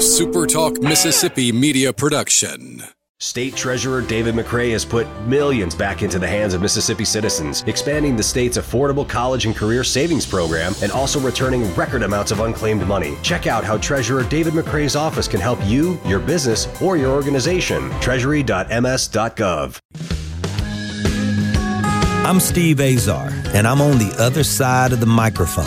a SuperTalk Mississippi media production. State Treasurer David McRae has put millions back into the hands of Mississippi citizens, expanding the state's affordable college and career savings program and also returning record amounts of unclaimed money. Check out how Treasurer David McRae's office can help you, your business, or your organization. Treasury.ms.gov. I'm Steve Azar, and I'm on the other side of the microphone,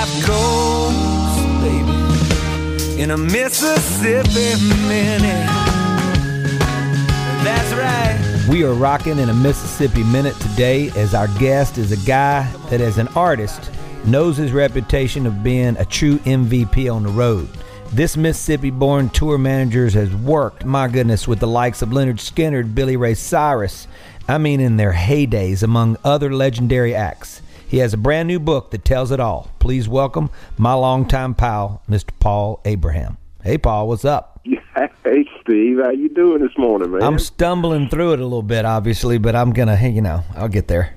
in a Mississippi minute. That's right. We are rocking in a Mississippi minute today as our guest is a guy that, as an artist, knows his reputation of being a true MVP on the road. This Mississippi born tour manager has worked, my goodness, with the likes of Lynyrd Skynyrd, Billy Ray Cyrus. I mean, in their heydays, among other legendary acts. He has a brand new book that tells it all. Please welcome my longtime pal, Mr. Paul Abraham. Hey, Paul, what's up? Hey, Steve, how you doing this morning, man? I'm stumbling through it a little bit, obviously, but I'm gonna, you know, I'll get there.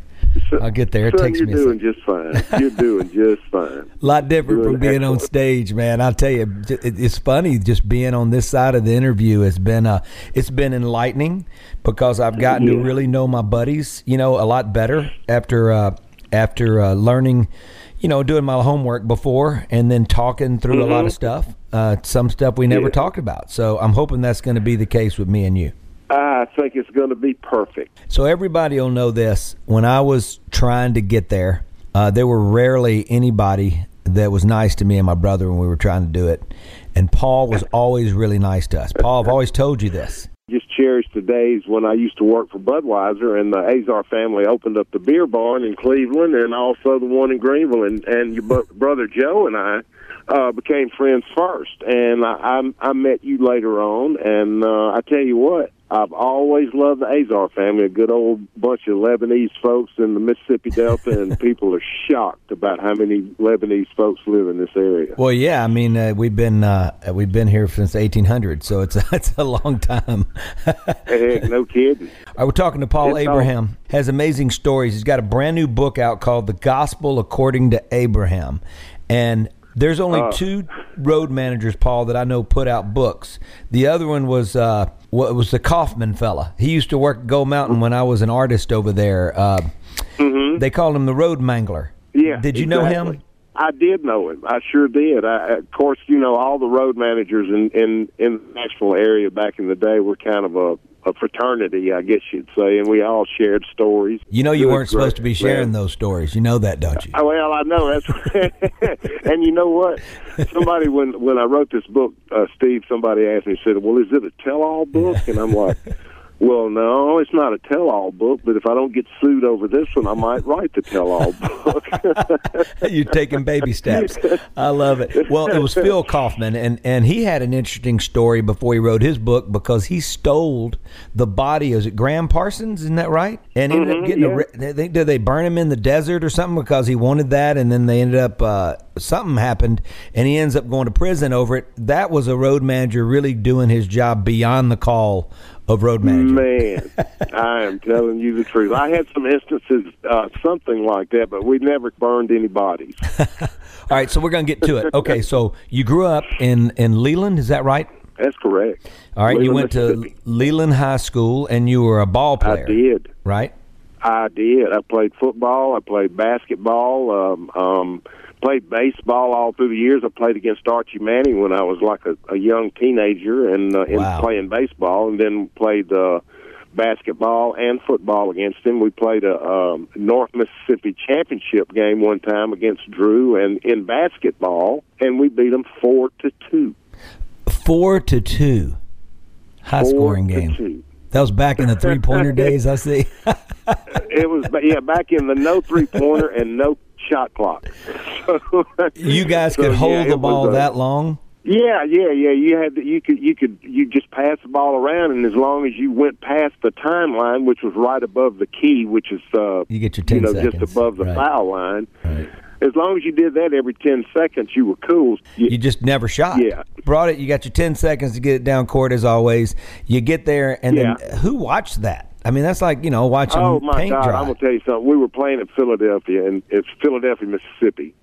I'll get there. It Son, takes you're me. a doing just fine. You're doing just fine. A lot different Doing from being on stage, man. I'll tell you, it's funny just being on this side of the interview has been uh, it's been enlightening because I've gotten to really know my buddies, you know, a lot better after uh, after uh, learning, you know, doing my homework before and then talking through a lot of stuff. Uh, some stuff we never Mm-hmm. Yeah. talked about. So I'm hoping that's going to be the case with me and you. I think it's going to be perfect. So everybody will know this. When I was trying to get there, uh, there were rarely anybody that was nice to me and my brother when we were trying to do it. And Paul was always really nice to us. Paul, I've always told you this. Just cherish the days when I used to work for Budweiser and the Azar family opened up the beer barn in Cleveland and also the one in Greenville. And, and your brother Joe and I uh, became friends first. And I, I, I met you later on. And uh, I tell you what, I've always loved the Azar family, a good old bunch of Lebanese folks in the Mississippi Delta, and people are shocked about how many Lebanese folks live in this area. Well, yeah, I mean, uh, we've been uh, we've been here since 1800, so it's it's a long time. Heck, no kidding. I was talking to Paul It's Abraham. Has amazing stories. He's got a brand new book out called "The Gospel According to Abraham," and there's only Uh. two road managers, Paul, that I know put out books. The other one was uh, what was the Kaufman fella. He used to work at Gold Mountain when I was an artist over there. Uh, They called him the Road Mangler. Mm-hmm. Yeah. Did you know him? I did know him. I sure did. I, of course, you know, all the road managers in in in the Nashville area back in the day were kind of a a fraternity, I guess you'd say, and we all shared stories. You know you weren't supposed to be sharing man. those stories. You know that, don't you? Oh, Well, I know that's, and you know what? Somebody when when I wrote this book, uh, Steve, somebody asked me, said, "Well, is it a tell-all book?" And I'm like, "Well, no, it's not a tell-all book, but if I don't get sued over this one, I might write the tell-all book." You're taking baby steps. I love it. Well, it was Phil Kaufman, and, and he had an interesting story before he wrote his book because he stole the body. Is it Gram Parsons? Isn't that right? And ended up getting. Mm-hmm, yeah. A, they, they, did they burn him in the desert or something because he wanted that, and then they ended up uh, something happened, and he ends up going to prison over it. That was a road manager really doing his job beyond the call of road. Man, I am telling you the truth. I had some instances, uh, something like that, but we never burned any bodies. All right, so we're gonna get to it. Okay, so you grew up in in Leland, is that right? That's correct. All right, you went to Leland High School and you were a ball player. I did. Right? I did. I played football. I played basketball. Um, um, played baseball all through the years. I played against Archie Manning when I was like a, a young teenager and uh, in Wow. playing baseball, and then played uh, basketball and football against him. We played a um, North Mississippi championship game one time against Drew, and in basketball, and we beat them four to two. Four to two, high Four scoring game. two. That was back in the three pointer days. I see. It was yeah back in the no three pointer and no shot clock. So, you guys could yeah, hold it the ball a- that long. Yeah, yeah, yeah. You had you could you could you just pass the ball around, and as long as you went past the timeline, which was right above the key, which is uh, You get your 10 you know seconds. just above the Right. foul line. Right. As long as you did that every ten seconds, you were cool. You, You just never shot. Yeah. Brought it. You got your 10 seconds to get it down court as always. You get there, and Yeah. then who watched that? I mean, that's like, you know, watching oh my paint God! dry. I'm gonna tell you something. We were playing at Philadelphia, and it's Philadelphia, Mississippi.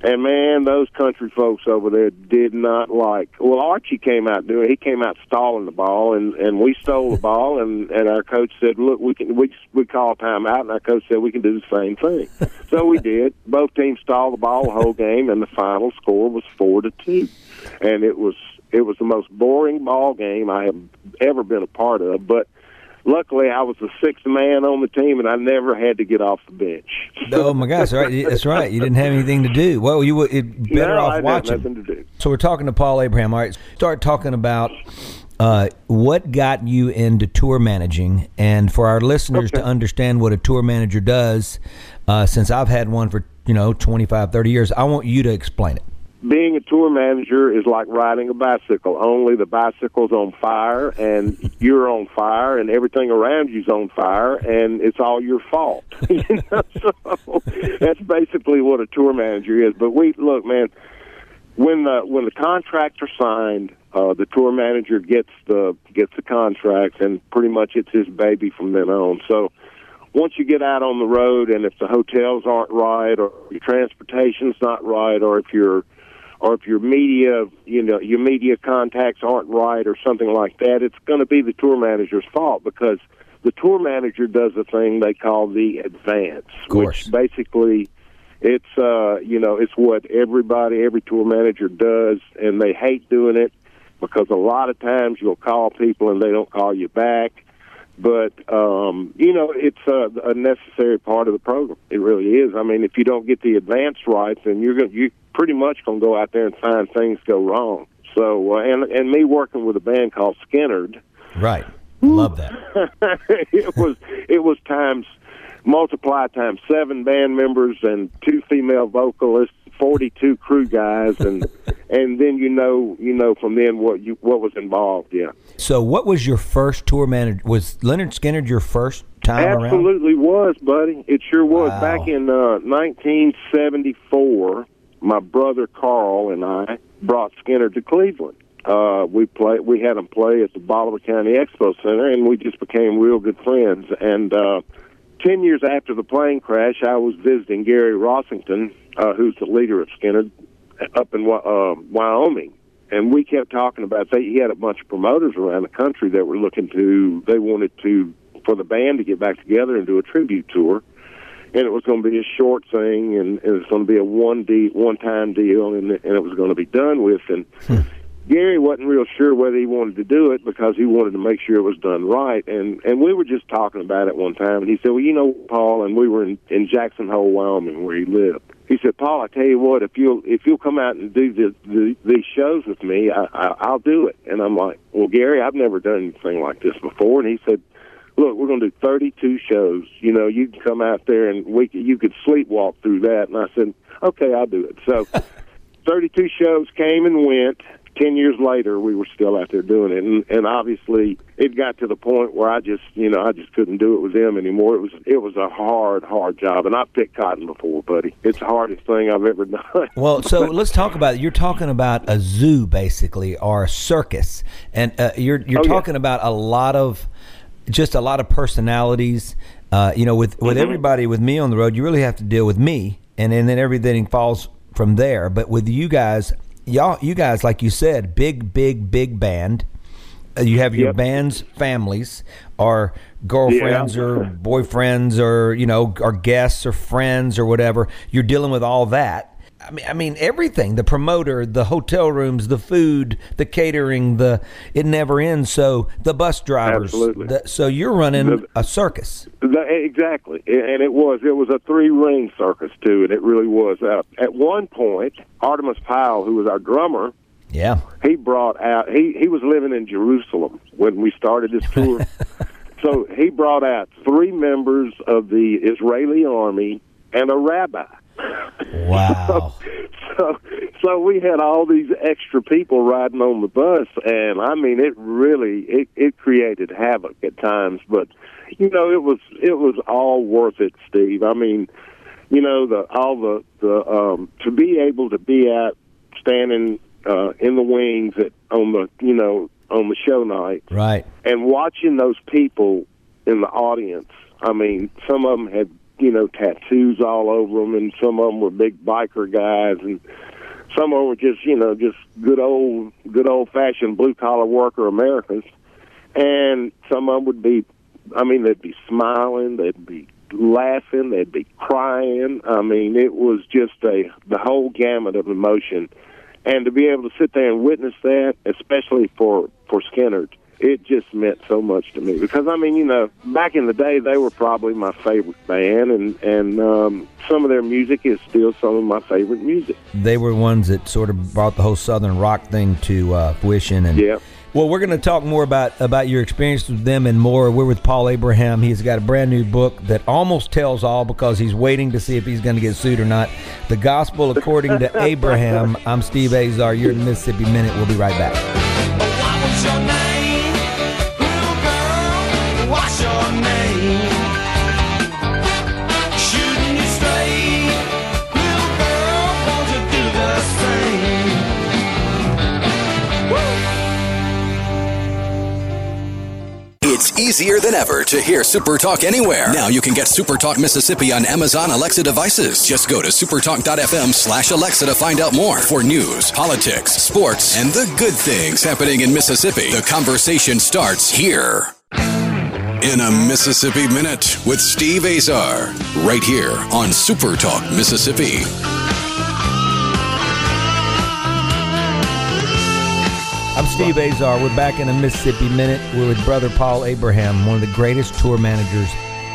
And man, those country folks over there did not like. Well, Archie came out doing. He came out stalling the ball, and and we stole the ball, and and our coach said, "Look, we can we we call time out." and our coach said we can do the same thing. so we did. Both teams stalled the ball the whole game, and the final score was four to two, and it was it was the most boring ball game I have ever been a part of, but. Luckily, I was the sixth man on the team, and I never had to get off the bench. oh my gosh! Right, that's right. You didn't have anything to do. Well, you were it, better no, off had watching. nothing to do. So we're talking to Paul Abraham. All right, start talking about uh, what got you into tour managing, and for our listeners to understand what a tour manager does, uh, since I've had one for you know 25, 30 years, I want you to explain it. Being a tour manager is like riding a bicycle. Only the bicycle's on fire, and you're on fire, and everything around you's on fire, and it's all your fault. you know, so that's basically what a tour manager is. But we look, man. When the when the contracts are signed, uh, the tour manager gets the gets the contract, and pretty much it's his baby from then on. So once you get out on the road and if the hotels aren't right or your transportation's not right or if your or if your media you know your media contacts aren't right or something like that it's going to be the tour manager's fault because the tour manager does a thing they call the advance which basically it's uh you know it's what everybody every tour manager does and they hate doing it because a lot of times you'll call people and they don't call you back but um, you know it's a, a necessary part of the program. It really is. I mean, if you don't get the advance right, then you're going you pretty much going to go out there and find things go wrong. So, uh, and and me working with a band called Skynyrd, Right. Love that. it was it was times multiply times seven band members and two female vocalists, forty two crew guys, and and then you know you know from then what you what was involved. Yeah. So, what was your first tour manager? Was Lynyrd Skynyrd your first time around? Absolutely was, buddy. It sure was. Wow. Back in uh, 1974, my brother Carl and I brought Skynyrd to Cleveland. Uh, we play. We had him play at the Bolivar County Expo Center, and we just became real good friends. And uh, ten years after the plane crash, I was visiting Gary Rossington, uh, who's the leader of Skynyrd, up in uh, Wyoming. And we kept talking about they he had a bunch of promoters around the country that were looking to they wanted to for the band to get back together and do a tribute tour. And it was going to be a short thing and, and it was going to be a one d one time deal and, and it was going to be done with. And Gary wasn't real sure whether he wanted to do it because he wanted to make sure it was done right and and we were just talking about it one time and he said well you know Paul and we were in in Jackson Hole Wyoming where he lived he said, "Paul, I tell you what, if you'll if you'll come out and do the, the these shows with me, I, I, I'll do it." And I'm like, "Well, Gary, I've never done anything like this before." And he said, "Look, we're going to do 32 shows. You know, you can come out there and we you could sleepwalk through that." And I said, "Okay, I'll do it." So, 32 shows came and went. Ten years later, we were still out there doing it, and, and obviously, it got to the point where I just, you know, I just couldn't do it with them anymore. It was, it was a hard, hard job, and I've picked cotton before, buddy. It's the hardest thing I've ever done. Well, so let's talk about it. You're talking about a zoo, basically, or a circus, and uh, you're you're Oh, yeah. talking about a lot of just a lot of personalities. Uh, you know, with with Mm-hmm. everybody, with me on the road, you really have to deal with me, and, and then everything falls from there. But with you guys, y'all, you guys, like you said, big, big, big band. Uh, You have your Yep. band's families, or girlfriends, Yeah. or boyfriends, or you know, or guests, or friends, or whatever. You're dealing with all that. I mean, I mean everything. The promoter, the hotel rooms, the food, the catering, the it never ends. So the bus drivers. Absolutely. The, so you're running The- a circus. The, exactly, and it was it was a three ring circus too, and it really was. Uh, at one point, Artimus Pyle, who was our drummer, Yeah. he brought out he he was living in Jerusalem when we started this tour. so he brought out three members of the Israeli army and a rabbi. Wow. So so we had all these extra people riding on the bus and I mean it really it it created havoc at times but you know it was it was all worth it Steve. I mean you know the all the the um to be able to be at standing uh in the wings at on the you know on the show night right. and watching those people in the audience. I mean, some of them had you know tattoos all over them, and some of them were big biker guys, and some of them were just you know just good old good old fashioned blue collar worker Americans, and some of them would be, I mean, they'd be smiling, they'd be laughing, they'd be crying. I mean, it was just a the whole gamut of emotion, and to be able to sit there and witness that, especially for for Skynyrd, it just meant so much to me because I mean, you know, back in the day, they were probably my favorite band, and and um, some of their music is still some of my favorite music. They were ones that sort of brought the whole southern rock thing to uh, fruition. And Yeah. Well, we're going to talk more about about your experience with them and more. We're with Paul Abraham. He's got a brand new book that almost tells all because he's waiting to see if he's going to get sued or not. The Gospel According to Abraham. I'm Steve Azar. You're in the Mississippi Minute. We'll be right back. Easier than ever to hear Super Talk anywhere. Now you can get Super Talk Mississippi on Amazon Alexa devices. Just go to supertalk.fm slash Alexa to find out more. For news, politics, sports, and the good things happening in Mississippi, the conversation starts here. In a Mississippi Minute with Steve Azar, right here on Super Talk Mississippi. Steve Azar. We're back in a Mississippi Minute. We're with brother Paul Abraham, one of the greatest tour managers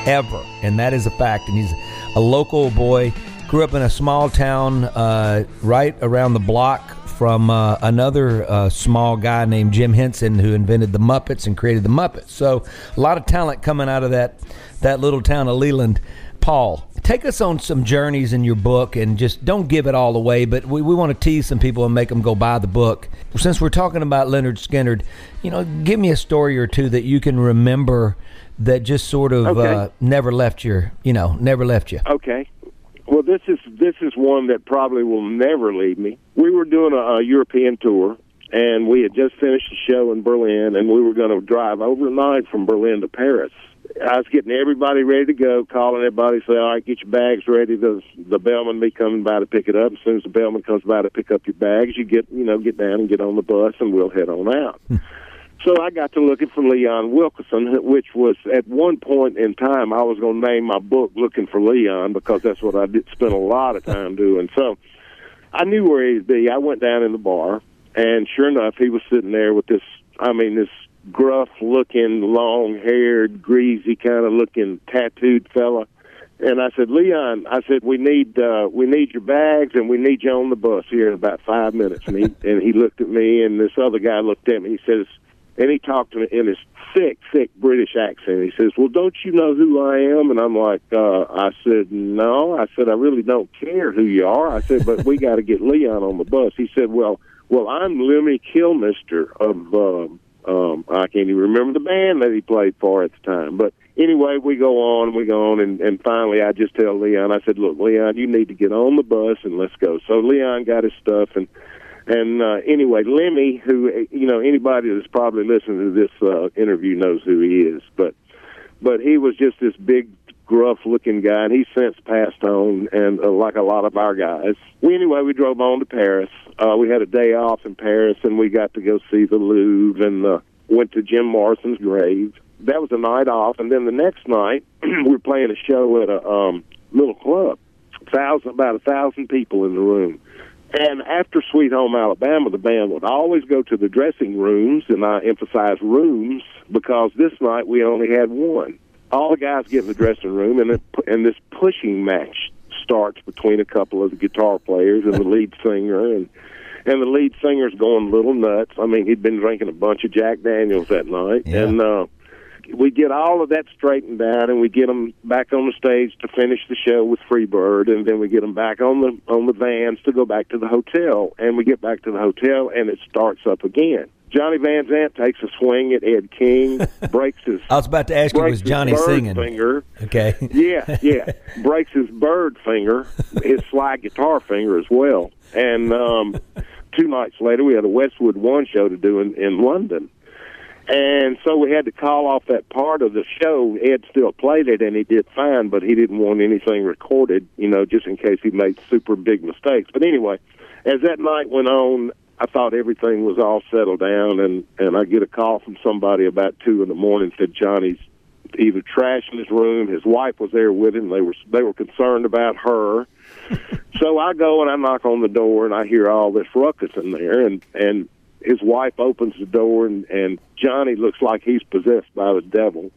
ever, and that is a fact. And he's a local boy, grew up in a small town uh, right around the block from uh, another uh, small guy named Jim Henson who invented the Muppets and created the Muppets. So a lot of talent coming out of that that little town of Leland. Paul, take us on some journeys in your book and just don't give it all away, but we, we want to tease some people and make them go buy the book. Since we're talking about Lynyrd Skynyrd, you know, give me a story or two that you can remember that just sort of Okay. uh, never left your, you know, never left you. Okay. Well, this is this is one that probably will never leave me. We were doing a, a European tour, and we had just finished a show in Berlin, and we were going to drive overnight from Berlin to Paris. I was getting everybody ready to go, calling everybody, say, "All right, get your bags ready." The the bellman be coming by to pick it up. As soon as the bellman comes by to pick up your bags, you get you know get down and get on the bus, and we'll head on out. Hmm. So I got to looking for Leon Wilkeson, which was at one point in time I was going to name my book "Looking for Leon" because that's what I did spend a lot of time doing. So I knew where he'd be. I went down in the bar, and sure enough, he was sitting there with this. I mean, this gruff-looking, long-haired, greasy kind of looking tattooed fella. And I said, Leon, I said we need uh, we need your bags and we need you on the bus here in about five minutes. And he and he looked at me, and this other guy looked at me. He says, and he talked to me in his thick, thick British accent. He says, "Well, don't you know who I am?" And I'm like, uh, "I said no." I said, "I really don't care who you are." I said, "But we got to get Leon on the bus." He said, "Well, well, I'm Lemmy Kilmister of um, um, I can't even remember the band that he played for at the time, but." Anyway, we go on, we go on, and, and finally, I just tell Leon, I said, "Look, Leon, you need to get on the bus and let's go." So Leon got his stuff, and and uh, anyway, Lemmy, who you know anybody that's probably listening to this uh, interview knows who he is, but but he was just this big, gruff-looking guy, and he's since passed on, and uh, like a lot of our guys. We anyway, we drove on to Paris. Uh, we had a day off in Paris, and we got to go see the Louvre, and uh, went to Jim Morrison's grave. That was a night off, and then the next night we were playing a show at a um, little club thousand about a thousand people in the room. And after Sweet Home Alabama, the band would always go to the dressing rooms, and I emphasize rooms because this night we only had one. All the guys get in the dressing room, and it, and this pushing match starts between a couple of the guitar players and the lead singer, and and the lead singer's going a little nuts. I mean, he'd been drinking a bunch of Jack Daniels that night, Yeah. and uh, we get all of that straightened out, and we get them back on the stage to finish the show with Freebird, and then we get them back on the on the vans to go back to the hotel, and we get back to the hotel, and it starts up again. Johnny Van Zant takes a swing at Ed King, breaks his I was about to ask you, was Johnny singing? finger. Okay. Yeah, yeah. Breaks his bird finger, his slide guitar finger as well. And um, two nights later, we had a Westwood One show to do in, in London. And so we had to call off that part of the show. Ed still played it, and he did fine, but he didn't want anything recorded, you know, just in case he made super big mistakes. But anyway, as that night went on, I thought everything was all settled down, and and I get a call from somebody about two in the morning said Johnny's either trashing his room. His wife was there with him. They were they were concerned about her. so I go and I knock on the door, and I hear all this ruckus in there, and and his wife opens the door, and and Johnny looks like he's possessed by the devil.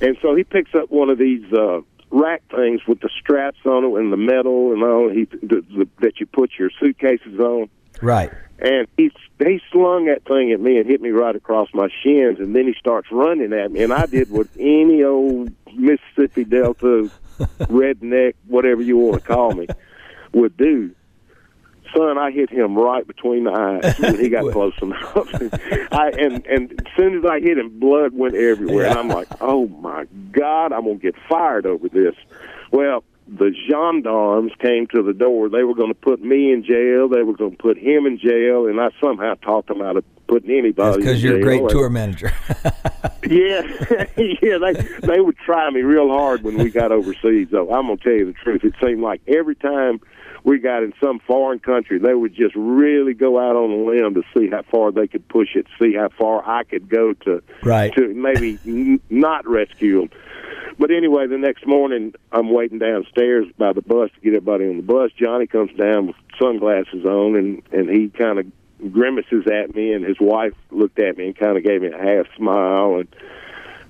And so he picks up one of these uh, rack things with the straps on it and the metal and all he the, the, that you put your suitcases on Right. and he he slung that thing at me and hit me right across my shins, and then he starts running at me, and I did what any old Mississippi Delta redneck, whatever you want to call me, would do. Son, I hit him right between the eyes when he got close enough. I and and as soon as I hit him, blood went everywhere, and I'm like, "Oh my God, I'm gonna get fired over this." Well, the gendarmes came to the door. They were going to put me in jail. They were going to put him in jail, and I somehow talked them out of putting anybody. Because you're a great And- tour manager. yeah, yeah. They they would try me real hard when we got overseas. Though I'm gonna tell you the truth, it seemed like every time we got in some foreign country, they would just really go out on a limb to see how far they could push it, see how far I could go to Right. to maybe n- not rescue them. But anyway, the next morning, I'm waiting downstairs by the bus to get everybody on the bus. Johnny comes down with sunglasses on, and and he kind of grimaces at me, and his wife looked at me and kind of gave me a half smile, and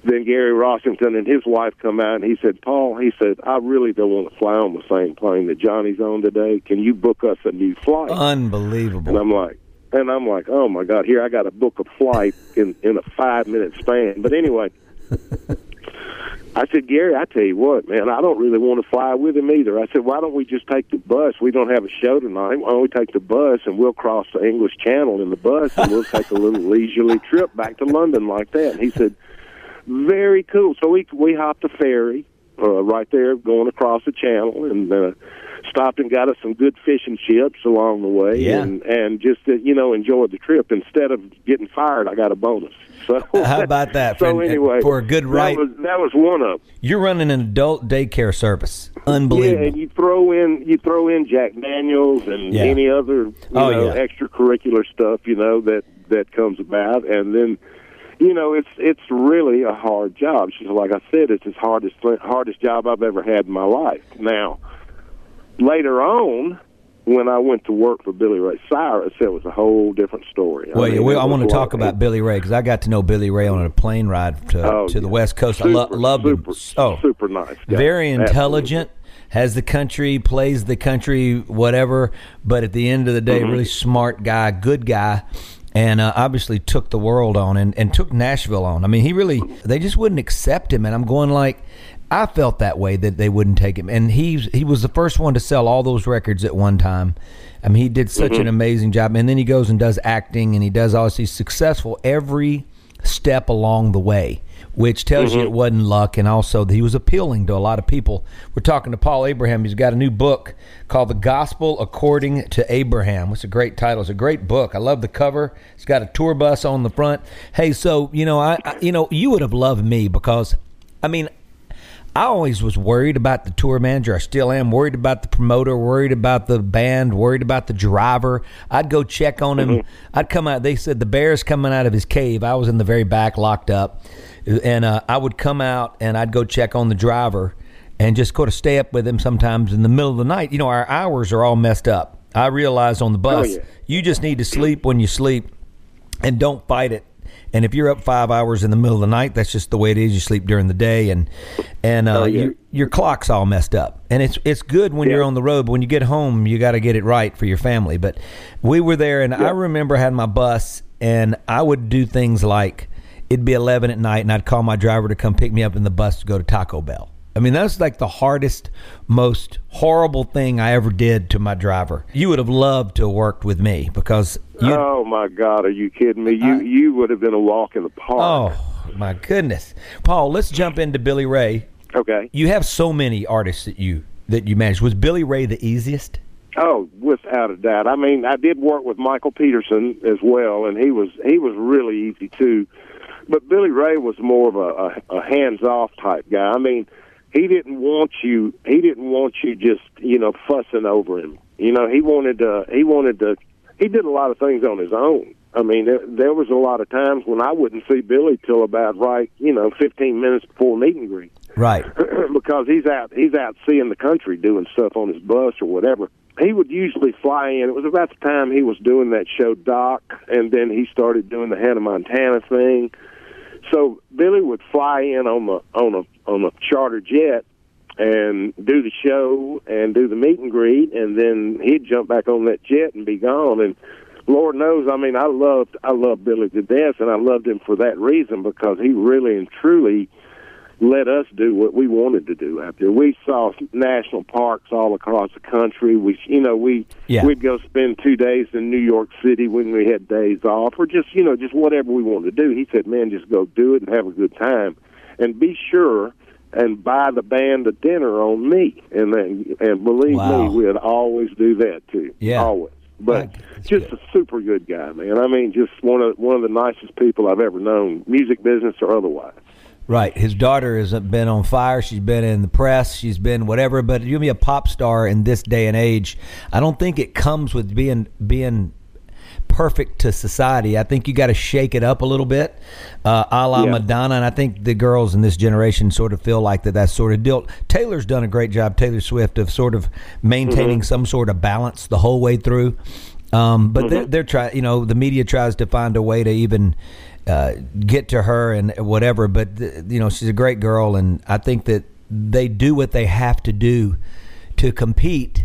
then Gary Rossington and his wife come out, and he said, "Paul," he said, "I really don't want to fly on the same plane that Johnny's on today. Can you book us a new flight?" Unbelievable. And I'm like, and I'm like, oh my God, here I got to book a flight in in a five minute span. But anyway, I said, Gary, I tell you what, man, I don't really want to fly with him either. I said, why don't we just take the bus? We don't have a show tonight. Why don't we take the bus and we'll cross the English Channel in the bus and we'll take a little leisurely trip back to London like that? And he said, very cool. So we we hopped a ferry uh, right there going across the channel and uh, stopped and got us some good fish and chips along the way Yeah. and and just uh, you know enjoyed the trip. Instead of getting fired, I got a bonus. So How about that? So for, anyway, for a good right, that was that was one of. you're running an adult daycare service. unbelievable Yeah, and you throw in you throw in Jack Daniels and Yeah. any other you Oh, know yeah. extracurricular stuff you know that that comes about, and then you know it's it's really a hard job. She's like I said, it's the hardest hardest job I've ever had in my life. Now, later on. When I went to work for Billy Ray Cyrus, it was a whole different story. Well, yeah, mean, we, I want to talk like- about Billy Ray because I got to know Billy Ray on a plane ride to, Oh, to the. West Coast. I Super, lo- loved him. super, Oh, super nice. guy. very Absolutely. intelligent. Has the country, plays the country, whatever. But at the end of the day, Mm-hmm. really smart guy, good guy, and uh, obviously took the world on and, and took Nashville on. I mean, he really they just wouldn't accept him, and I'm going like. I felt that way that they wouldn't take him, and he's he was the first one to sell all those records at one time. I mean, he did such Mm-hmm. an amazing job, and then he goes and does acting, and he does all this. He's successful every step along the way, which tells Mm-hmm. you it wasn't luck, and also that he was appealing to a lot of people. We're talking to Paul Abraham. He's got a new book called "The Gospel According to Abraham." It's a great title. It's a great book. I love the cover. It's got a tour bus on the front. Hey, so you know, I, I you know, you would have loved me because, I mean. I always was worried about the tour manager. I still am worried about the promoter, worried about the band, worried about the driver. I'd go check on him. I'd come out. They said the bear's coming out of his cave. I was in the very back, locked up, and uh, I would come out and I'd go check on the driver. and just go to stay up with him sometimes in the middle of the night. You know, our hours are all messed up. I realize on the bus, Oh, yeah. you just need to sleep when you sleep and don't fight it. And if you're up five hours in the middle of the night, that's just the way it is. You sleep during the day, and and uh, Oh, yeah. your your clock's all messed up. And it's it's good when you're on the road, but when you get home, you got to get it right for your family. But we were there, and I remember I had my bus, and I would do things like it'd be eleven at night, and I'd call my driver to come pick me up in the bus to go to Taco Bell. I mean, that's like the hardest, most horrible thing I ever did to my driver. You would have loved to have worked with me because you. oh my God, are you kidding me? You you would have been a walk in the park. Oh my goodness, Paul. Let's jump into Billy Ray. Okay. You have so many artists that you that you manage. Was Billy Ray the easiest? Oh, without a doubt. I mean, I did work with Michael Peterson as well, and he was he was really easy too. But Billy Ray was more of a, a, a hands off type guy. I mean, he didn't want you. He didn't want you just you know fussing over him. You know, he wanted to. He wanted to. He did a lot of things on his own. I mean, there, there was a lot of times when I wouldn't see Billy till about right, you know, fifteen minutes before meet and greet. Right. because he's out he's out seeing the country doing stuff on his bus or whatever. He would usually fly in. It was about the time he was doing that show Doc, and then he started doing the Hannah Montana thing. So Billy would fly in on the on a on a charter jet and do the show and do the meet and greet, and then he'd jump back on that jet and be gone. And Lord knows, I mean, I loved I loved Billy to death, and I loved him for that reason because he really and truly let us do what we wanted to do out there. We saw national parks all across the country. We, you know, we Yeah. we'd go spend two days in New York City when we had days off, or just you know, just whatever we wanted to do. He said, "Man, just go do it and have a good time, and be sure." And buy the band a dinner on me, and then and believe Wow. me, we'd always do that too. Yeah. always. But That's just good. a super good guy, man. I mean, just one of one of the nicest people I've ever known, music business or otherwise. Right. His daughter has been on fire. She's been in the press. She's been whatever. But you be a pop star in this day and age. I don't think it comes with being being perfect to society. I think you got to shake it up a little bit, uh, a la Yeah. Madonna. And I think the girls in this generation sort of feel like that. That's sort of deal. Taylor's done a great job. Taylor Swift of sort of maintaining some sort of balance the whole way through. Um, but they're, they're trying. You know, the media tries to find a way to even uh, get to her and whatever. But th- you know, she's a great girl, and I think that they do what they have to do to compete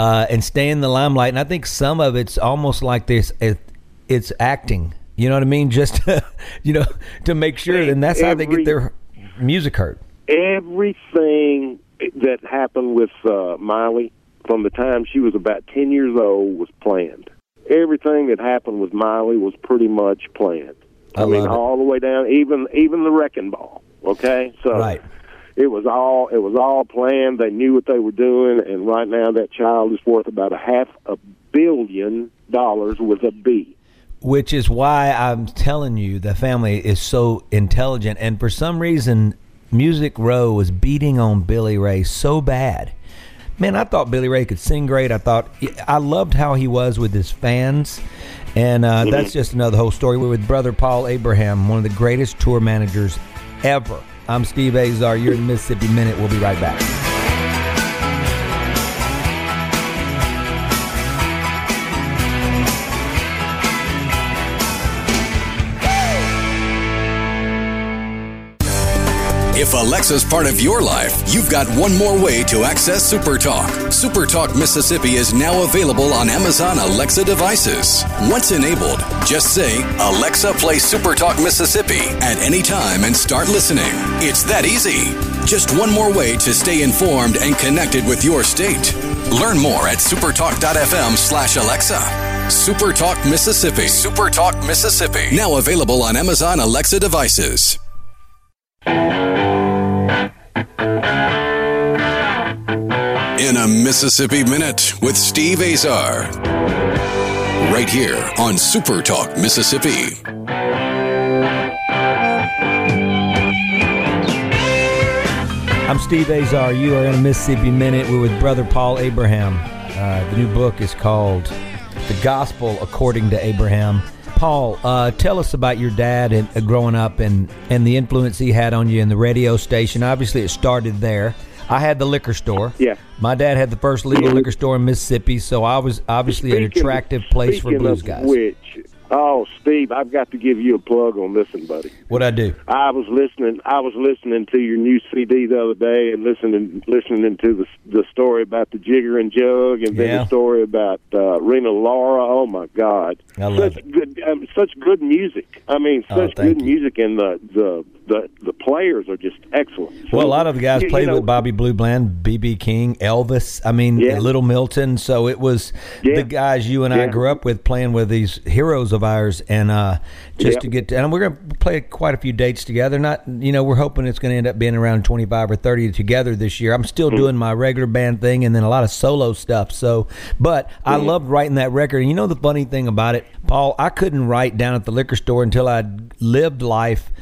uh, and stay in the limelight. And I think some of it's almost like this. It, it's acting. You know what I mean? Just to, you know to make sure, and that's how they get their music heard. everything that happened with uh, Miley from the time she was about 10 years old was planned. Everything that happened with Miley was pretty much planned. I I, mean, all the way down, even even the wrecking ball. Okay, so Right. It was all it was all planned. They knew what they were doing, and right now that child is worth about a half a billion dollars with a B. which is why I'm telling you the family is so intelligent. And for some reason, Music Row was beating on Billy Ray so bad. Man, I thought Billy Ray could sing great. I thought I loved how he was with his fans, and uh, that's just another whole story. We're with brother Paul Abraham, one of the greatest tour managers ever. I'm Steve Azar. You're in Mississippi Minute. We'll be right back. If Alexa's part of your life, you've got one more way to access SuperTalk. SuperTalk Mississippi is now available on Amazon Alexa devices. Once enabled, just say, Alexa, play SuperTalk Mississippi at any time and start listening. It's that easy. Just one more way to stay informed and connected with your state. Learn more at supertalk.fm slash Alexa. SuperTalk Mississippi. SuperTalk Mississippi. Now available on Amazon Alexa devices. In a Mississippi Minute with Steve Azar. Right here on Super Talk Mississippi. I'm Steve Azar. You are in a Mississippi Minute. We're with Brother Paul Abraham. Uh, the new book is called The Gospel According to Abraham. Paul, uh, tell us about your dad and uh, growing up and, and the influence he had on you in the radio station. Obviously, it started there. I had the liquor store. Yeah. My dad had the first legal liquor store in Mississippi, so I was obviously an attractive place for speaking blues of guys. Which, oh, Steve, I've got to give you a plug on this one, buddy. What I do? I was listening. I was listening to your new CD the other day, and listening listening to the the story about the Jigger and Jug, and then the story about uh, Rena Laura. Oh my God, I love such it. good, um, such good music. I mean, Oh, such thank good you. music, and the the the the players are just excellent. Well, a lot of the guys You- you played know, with Bobby Blue Bland, BB King, Elvis. I mean, Yeah. Little Milton. So it was Yeah. the guys you and I grew up with playing with these heroes of ours, and uh, just Yeah. to get to, and we're going to play quite a few dates together. Not, you know, we're hoping it's going to end up being around twenty five or thirty together this year. I'm still doing my regular band thing, and then a lot of solo stuff. So, but I Hmm. loved writing that record. And you know the funny thing about it, Paul, I couldn't write down at the liquor store until I'd lived life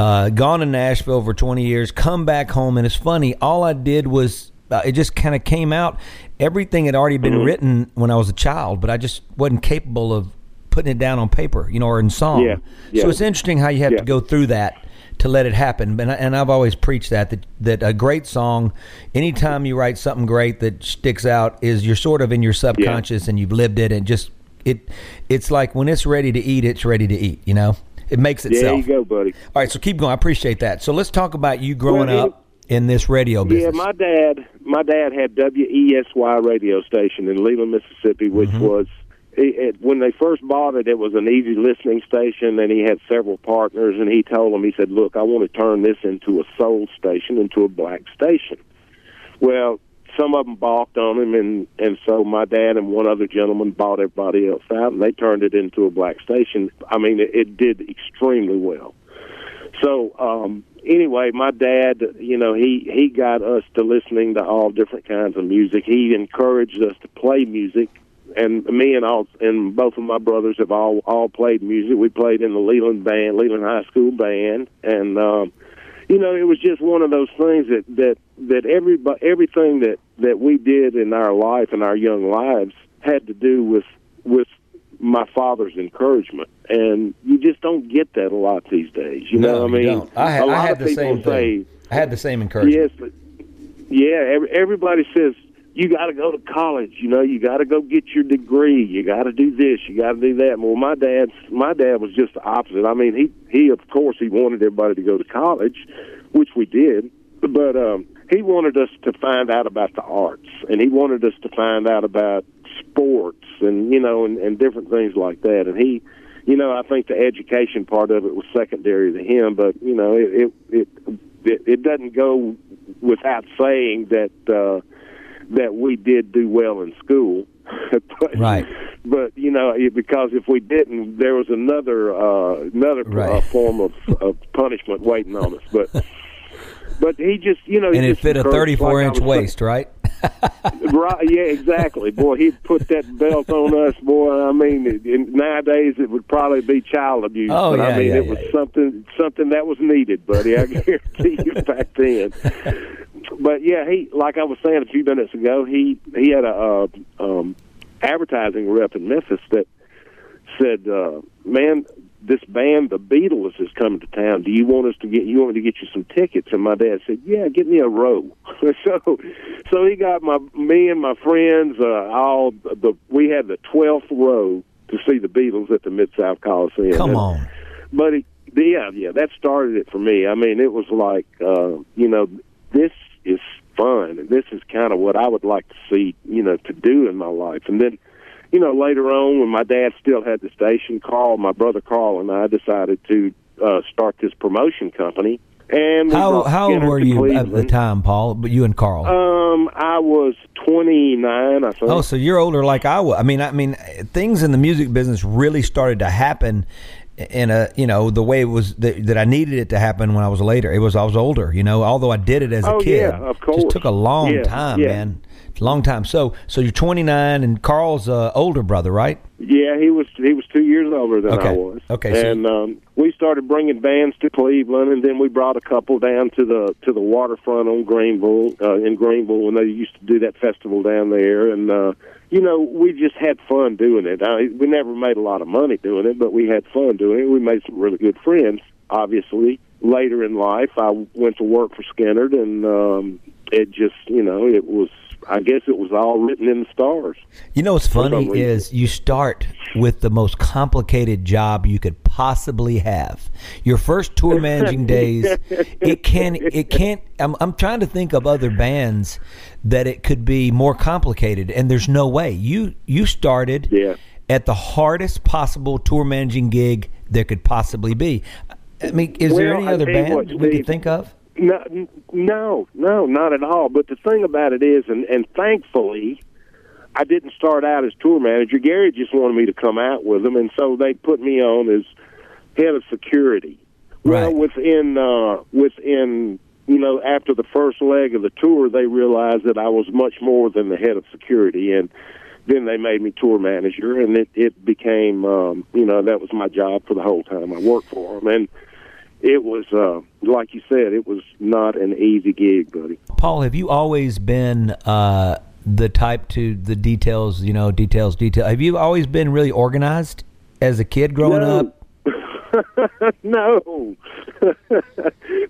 uh, gone to Nashville for 20 years, come back home, and it's funny. All I did was uh, it just kind of came out. Everything had already been written when I was a child, but I just wasn't capable of putting it down on paper, you know, or in song. Yeah, yeah. So it's interesting how you have Yeah. to go through that to let it happen. And, I, and I've always preached that, that that a great song, anytime you write something great that sticks out, is you're sort of in your subconscious and you've lived it, and just it. It's like when it's ready to eat, it's ready to eat. You know, it makes itself. There you go, buddy. All right, so keep going. I appreciate that. So let's talk about you growing Well, up in this radio business. Yeah, my dad, my dad had WESY radio station in Leland, Mississippi, which Mm-hmm. was it, it, when they first bought it, it was an easy listening station, and he had several partners. And he told them, he said, "Look, I want to turn this into a soul station, into a black station." Well, some of them balked on him, and and so my dad and one other gentleman bought everybody else out, and they turned it into a black station. I mean, it, it did extremely well. So um, anyway, my dad, you know, he he got us to listening to all different kinds of music. He encouraged us to play music, and me and all and both of my brothers have all all played music. We played in the Leland band, Leland High School band, and um, you know, it was just one of those things that that that every everything that that we did in our life and our young lives had to do with with my father's encouragement, and you just don't get that a lot these days. You know, no, what I mean, don't. I had, a lot I had of the people same say, thing. I had the same encouragement. Yes, but yeah, every, everybody says you got to go to college. You know, you got to go get your degree. You got to do this. You got to do that. Well, my dad's my dad was just the opposite. I mean, he he of course he wanted everybody to go to college, which we did, but um, he wanted us to find out about the arts, and he wanted us to find out about sports, and you know, and, and different things like that. And he you know, I think the education part of it was secondary to him, but you know, it it it, it, it doesn't go without saying that uh, that we did do well in school. but, Right. But you know, because if we didn't, there was another uh, another uh, form of, of punishment waiting on us. But but he just you know, and it fit a 34 like inch waist, right? right? Yeah, exactly. Boy, he'd put that belt on us, boy. I mean, it, it, nowadays it would probably be child abuse. Oh, but yeah, I mean, yeah, it yeah, was yeah. something something that was needed, buddy. I guarantee you back then. But yeah, he like I was saying a few minutes ago, he he had a uh, um, advertising rep in Memphis that said, uh, "Man, this band, the Beatles, is coming to town. Do you want us to get you want me to get you some tickets?" And my dad said, "Yeah, get me a row." so, so he got my me and my friends uh, all the we had the twelfth row to see the Beatles at the Mid South Coliseum. Come And- on. but it, yeah, yeah, that started it for me. I mean, it was like, uh, you know, this is fun, and this is kind of what I would like to see, you know, to do in my life. And then, you know, later on, when my dad still had the station, Carl, my brother Carl, and I decided to uh, start this promotion company. And we How how old were you at the time, Paul? But you and Carl. Um, I was twenty nine, I think. Oh, so you're older like I was. I mean, I mean, things in the music business really started to happen in a you know the way it was that, that I needed it to happen when I was later. It was I was older, you know. Although I did it as a Oh, kid, yeah, of It course. just took a long Yeah, time, yeah. man. Long time. So so you're 29, and Carl's uh, older brother, right? Yeah, he was he was two years older than I Okay. was. Okay, so- and um, we started bringing bands to Cleveland, and then we brought a couple down to the to the waterfront on Greenville uh, in Greenville when they used to do that festival down there, and uh, you know we just had fun doing it. I, we never made a lot of money doing it, but we had fun doing it. We made some really good friends, obviously. later in life, I went to work for Skynyrd, and um, it just, you know, it was. I guess it was all written in the stars. You know what's funny is you start with the most complicated job you could possibly have. Your first tour managing days, it can it can't. I'm I'm trying to think of other bands that it could be more complicated, and there's no way. You you started Yeah. at the hardest possible tour managing gig there could possibly be. I mean, is there any I other band what, we could think of? No, no, no, not at all. But the thing about it is, and, and thankfully, I didn't start out as tour manager. Gary just wanted me to come out with him, and so they put me on as head of security. Well, Right. within uh, within you know after the first leg of the tour, they realized that I was much more than the head of security, and then they made me tour manager, and it it became um, you know that was my job for the whole time I worked for them, and it was uh, like you said, it was not an easy gig, buddy. Paul, have you always been uh, the type to the details? You know, details, detail. Have you always been really organized as a kid growing No. up? no,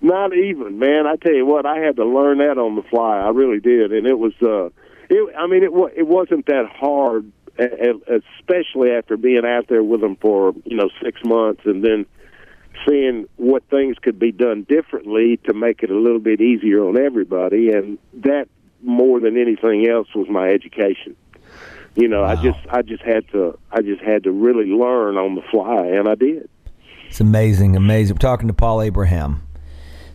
not even, man. I tell you what, I had to learn that on the fly. I really did, and it was. uh it, I mean, it wa- it wasn't that hard, especially after being out there with them for you know six months, and then seeing what things could be done differently to make it a little bit easier on everybody, and that more than anything else was my education. You know, I just I just had to I just had to really learn on the fly, and I did. It's amazing, amazing. We're talking to Paul Abraham.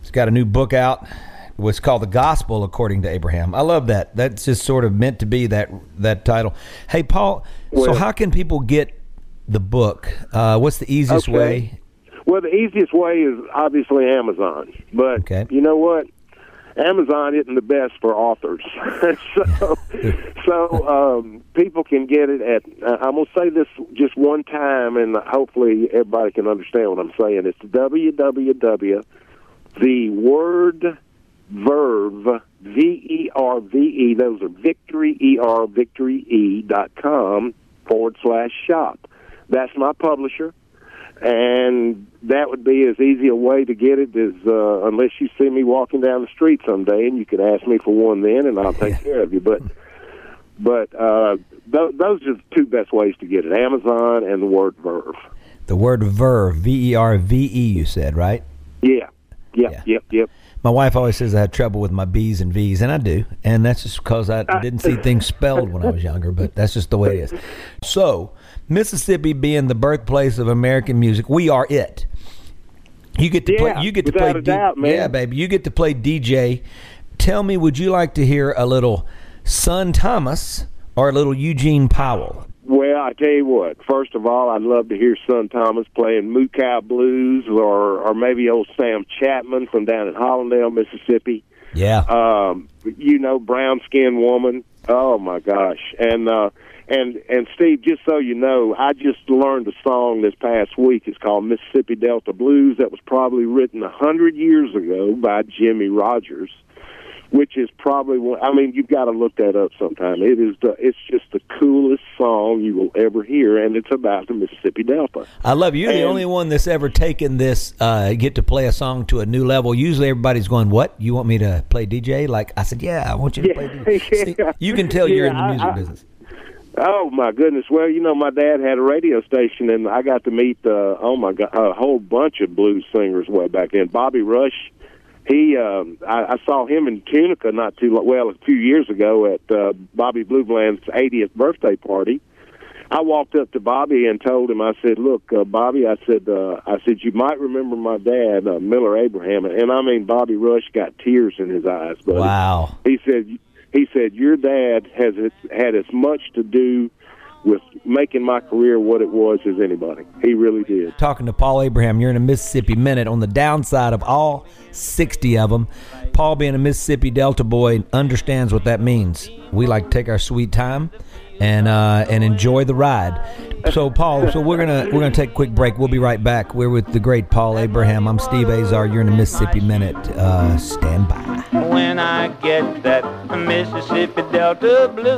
He's got a new book out. What's called the Gospel According to Abraham. I love that. That's just sort of meant to be that that title. Hey, Paul. so how can people get the book? Uh, what's the easiest Okay. way? Well, the easiest way is obviously Amazon, but Okay. you know what? Amazon isn't the best for authors, so so um, people can get it at. Uh, I'm gonna say this just one time, and hopefully everybody can understand what I'm saying. It's www. The word verve v e r v e. Those are victory e r victory e dot com forward slash shop. That's my publisher and that would be as easy a way to get it as uh, unless you see me walking down the street someday, and you could ask me for one then, and I'll take care of you. But but uh, th- those are the two best ways to get it: Amazon and the word Verve. The word verve, V E R V E. You said right. Yeah, yep, Yeah. yep, yep. My wife always says I have trouble with my B's and V's, and I do. And that's just because I didn't see things spelled when I was younger, but that's just the way it is. So, Mississippi being the birthplace of American music, we are it. You get to Yeah, play. You get to play. a doubt, man. Yeah, baby. You get to play DJ. Tell me, would you like to hear a little Son Thomas or a little Eugene Powell? Well, I tell you what. First of all, I'd love to hear Son Thomas playing Moo Cow Blues, or or maybe old Sam Chatmon from down in Hollandale, Mississippi. Yeah. um, you know, brown skinned woman. Oh my gosh! And uh, and and Steve, just so you know, I just learned a song this past week. It's called Mississippi Delta Blues. That was probably written a hundred years ago by Jimmie Rodgers, which is probably one. I mean, you've got to look that up sometime. It is the. It's just the coolest song you will ever hear, and it's about the Mississippi Delta. I love you. You're the only one that's ever taken this, uh, get to play a song to a new level. Usually everybody's going, What? You want me to play DJ? Like, I said, Yeah, I want you to play DJ. See, you can tell you're in the Yeah, I- music I- business. Oh my goodness! Well, you know, my dad had a radio station, and I got to meet uh, oh my god, a whole bunch of blues singers way back then. Bobby Rush, he um, I, I saw him in Tunica not too long, well a few years ago at uh, Bobby Blue Bland's 80th birthday party. I walked up to Bobby and told him, I said, "Look, uh, Bobby," I said, uh, "I said you might remember my dad, uh, Miller Abraham," and I mean Bobby Rush got tears in his eyes. Buddy. Wow. He said, he said, your dad has had as much to do with making my career what it was as anybody. He really did. Talking to Paul Abraham, you're in a Mississippi Minute. On the downside of all 60 of them, Paul, being a Mississippi Delta boy, understands what that means. We like to take our sweet time and uh, and enjoy the ride. So, Paul, so we're gonna we're gonna take a quick break. We'll be right back. We're with the great Paul Abraham. I'm Steve Azar. You're in a Mississippi Minute. Uh, stand by when I get that Mississippi Delta blue.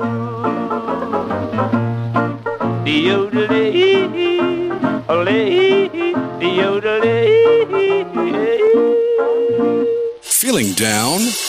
Feeling down?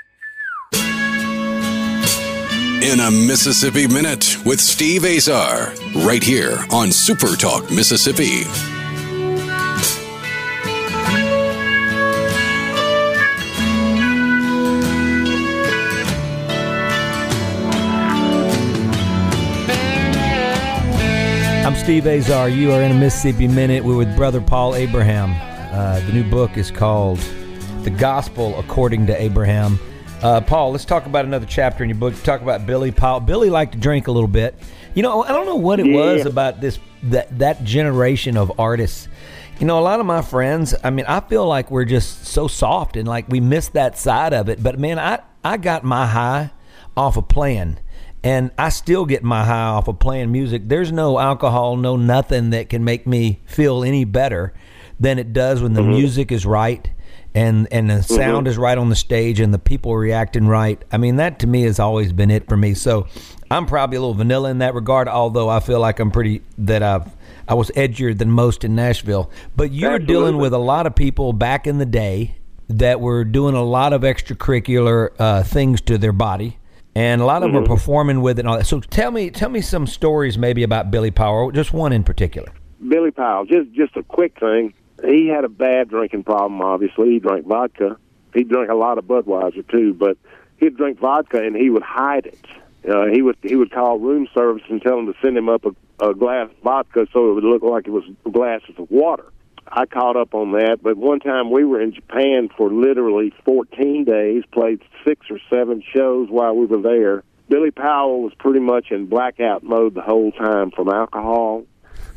In a Mississippi Minute with Steve Azar, right here on Super Talk Mississippi. I'm Steve Azar. You are in a Mississippi Minute. We're with Brother Paul Abraham. Uh, the new book is called The Gospel According to Abraham. Uh, Paul, let's talk about another chapter in your book. Talk about Billy Powell. Billy liked to drink a little bit. You know, I don't know what it Yeah. was about this that that generation of artists. You know, a lot of my friends. I mean, I feel like we're just so soft and like we miss that side of it. But man, I I got my high off of playing. And I still get my high off of playing music. There's no alcohol, no nothing that can make me feel any better than it does when the music is right and and the sound is right on the stage and the people reacting right. I mean, that to me has always been it for me. So I'm probably a little vanilla in that regard, although I feel like I'm pretty that I've I was edgier than most in Nashville. But you're dealing with a lot of people back in the day that were doing a lot of extracurricular uh, things to their body, and a lot of them are performing with it. And all that. So tell me, tell me some stories maybe about Billy Powell, just one in particular. Billy Powell, just just a quick thing. He had a bad drinking problem. Obviously, he drank vodka. He drank a lot of Budweiser too, but he'd drink vodka and he would hide it. Uh, he would he would call room service and tell them to send him up a, a glass of vodka so it would look like it was glasses of water. I caught up on that, but one time we were in Japan for literally 14 days, played six or seven shows while we were there. Billy Powell was pretty much in blackout mode the whole time from alcohol.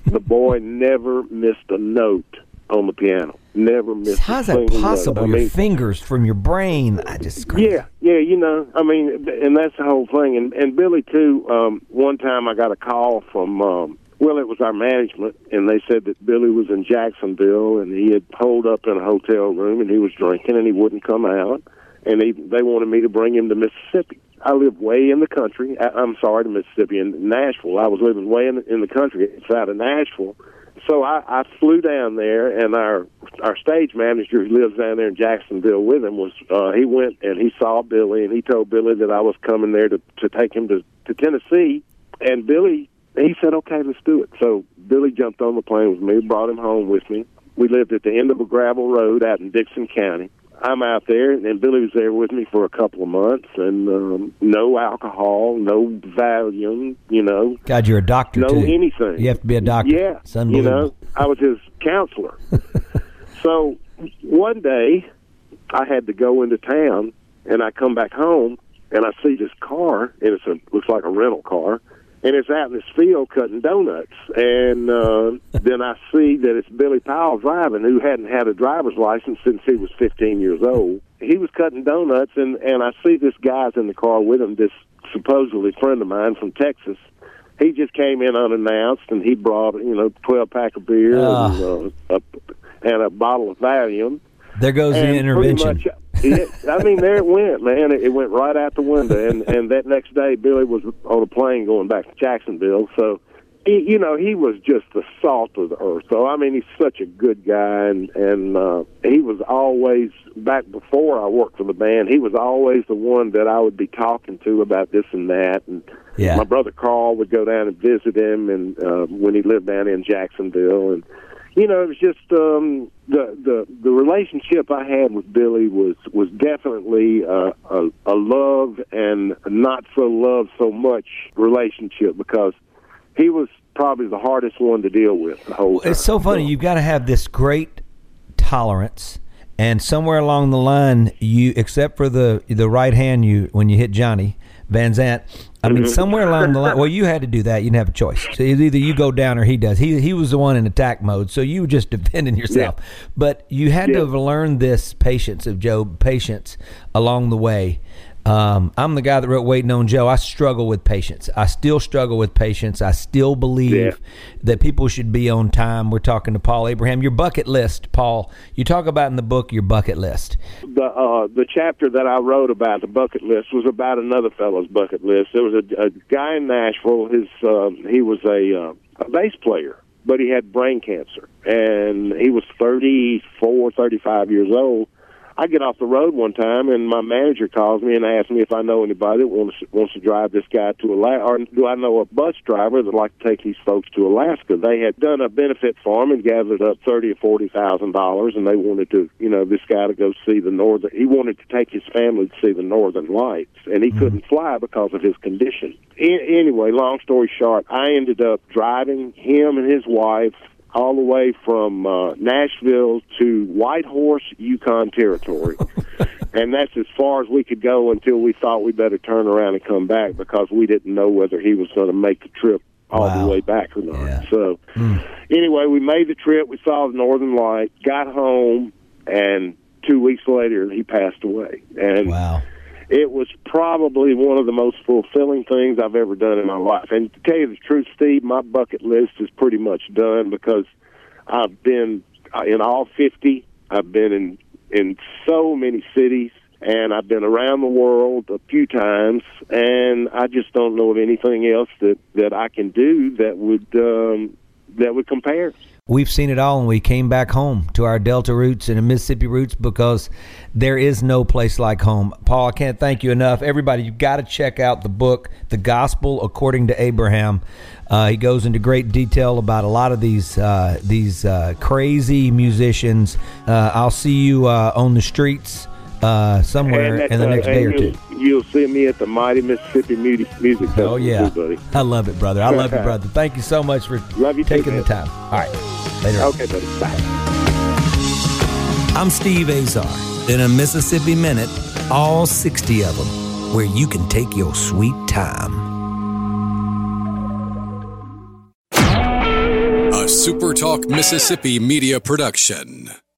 The boy never missed a note on the piano. Never missed. How's that possible? I Your fingers from your brain. I just yeah, yeah, you know, I mean, and that's the whole thing. And and Billy too. Um, one time I got a call from. Um, well, it was our management, and they said that Billy was in Jacksonville, and he had pulled up in a hotel room, and he was drinking, and he wouldn't come out, and he, they wanted me to bring him to Mississippi. I live way in the country. I, I'm sorry, to Mississippi in Nashville. I was living way in the, in the country. It's out of Nashville, so I, I flew down there, and our our stage manager who lives down there in Jacksonville with him was uh, he went and he saw Billy, and he told Billy that I was coming there to to take him to to Tennessee, and Billy he said, "Okay, let's do it." So Billy jumped on the plane with me, brought him home with me. We lived at the end of a gravel road out in Dickson County. I'm out there, and Billy was there with me for a couple of months, and um, no alcohol, no Valium, you know, God, you're a doctor no too. anything. You have to be a doctor. Yeah, you know, I was his counselor. so one day, I had to go into town, and I come back home, and I see this car, and it's a looks like a rental car, and it's out in this field cutting donuts, and uh, then I see that it's Billy Powell driving, who hadn't had a driver's license since he was 15 years old. He was cutting donuts, and and I see this guy's in the car with him, this supposedly friend of mine from Texas he just came in unannounced and he brought you know twelve pack of beer Ah. and, uh, a, and a bottle of Valium. There goes the intervention. Much, it, I mean, there it went, man. It, it went right out the window. And and that next day, Billy was on a plane going back to Jacksonville. So, he, you know, he was just the salt of the earth. So, I mean, he's such a good guy, and and uh, he was always back before I worked for the band. He was always the one that I would be talking to about this and that, and Yeah. my brother Carl would go down and visit him, and uh, when he lived down in Jacksonville, and you know, it was just um, the the the relationship I had with Billy was was definitely uh, a, a love and not so love so much relationship because he was probably the hardest one to deal with the whole time. It's so funny. You've got to have this great tolerance, and somewhere along the line, you except for the the right hand, you when you hit Johnny Van Zant. I mean, mm-hmm. somewhere along the line. Well, you had to do that. You didn't have a choice. So either you go down or he does. He he was the one in attack mode, so you were just defending yourself. But you had to have learned this patience of Job, patience along the way. Um, I'm the guy that wrote Waiting on Joe. I struggle with patience. I still struggle with patience. I still believe Yeah. that people should be on time. We're talking to Paul Abraham. Your bucket list, Paul. You talk about in the book your bucket list. the uh, the chapter that I wrote about the bucket list was about another fellow's bucket list. There was a, a guy in Nashville. His uh, he was a uh, a bass player, but he had brain cancer, and he was 34, 35 years old. I get off the road one time, and my manager calls me and asks me if I know anybody that wants wants to drive this guy to Alaska, or do I know a bus driver that'd like to take these folks to Alaska? They had done a benefit for him and gathered up thirty or forty thousand dollars, and they wanted to, you know, this guy to go see the northern. He wanted to take his family to see the northern lights, and he mm-hmm. couldn't fly because of his condition. A- anyway, long story short, I ended up driving him and his wife all the way from uh, Nashville to Whitehorse, Yukon Territory. and that's as far as we could go until we thought we better turn around and come back because we didn't know whether he was going to make the trip all Wow. the way back or not. Yeah. So, anyway, we made the trip. We saw the Northern Light, got home, and two weeks later, he passed away. And Wow. It was probably one of the most fulfilling things I've ever done in my life. And to tell you the truth, Steve, my bucket list is pretty much done because I've been uh, in all 50. I've been in in so many cities and I've been around the world a few times and I just don't know of anything else that that I can do that would um that would compare. We've seen it all, and we came back home to our Delta roots and the Mississippi roots because there is no place like home. Paul, I can't thank you enough. Everybody, you've got to check out the book, The Gospel According to Abraham. Uh, he goes into great detail about a lot of these uh, these uh, crazy musicians. Uh, I'll see you uh, on the streets uh, somewhere And in the next day or you'll, two. You'll see me at the Mighty Mississippi Music Music Festival, Oh yeah, too, buddy. I love it, brother. I love you, brother. Thank you so much for Love you too, taking the time. All right, later. on. Okay, buddy. Bye. I'm Steve Azar. In a Mississippi Minute, all 60 of them, where you can take your sweet time. A SuperTalk Mississippi media production.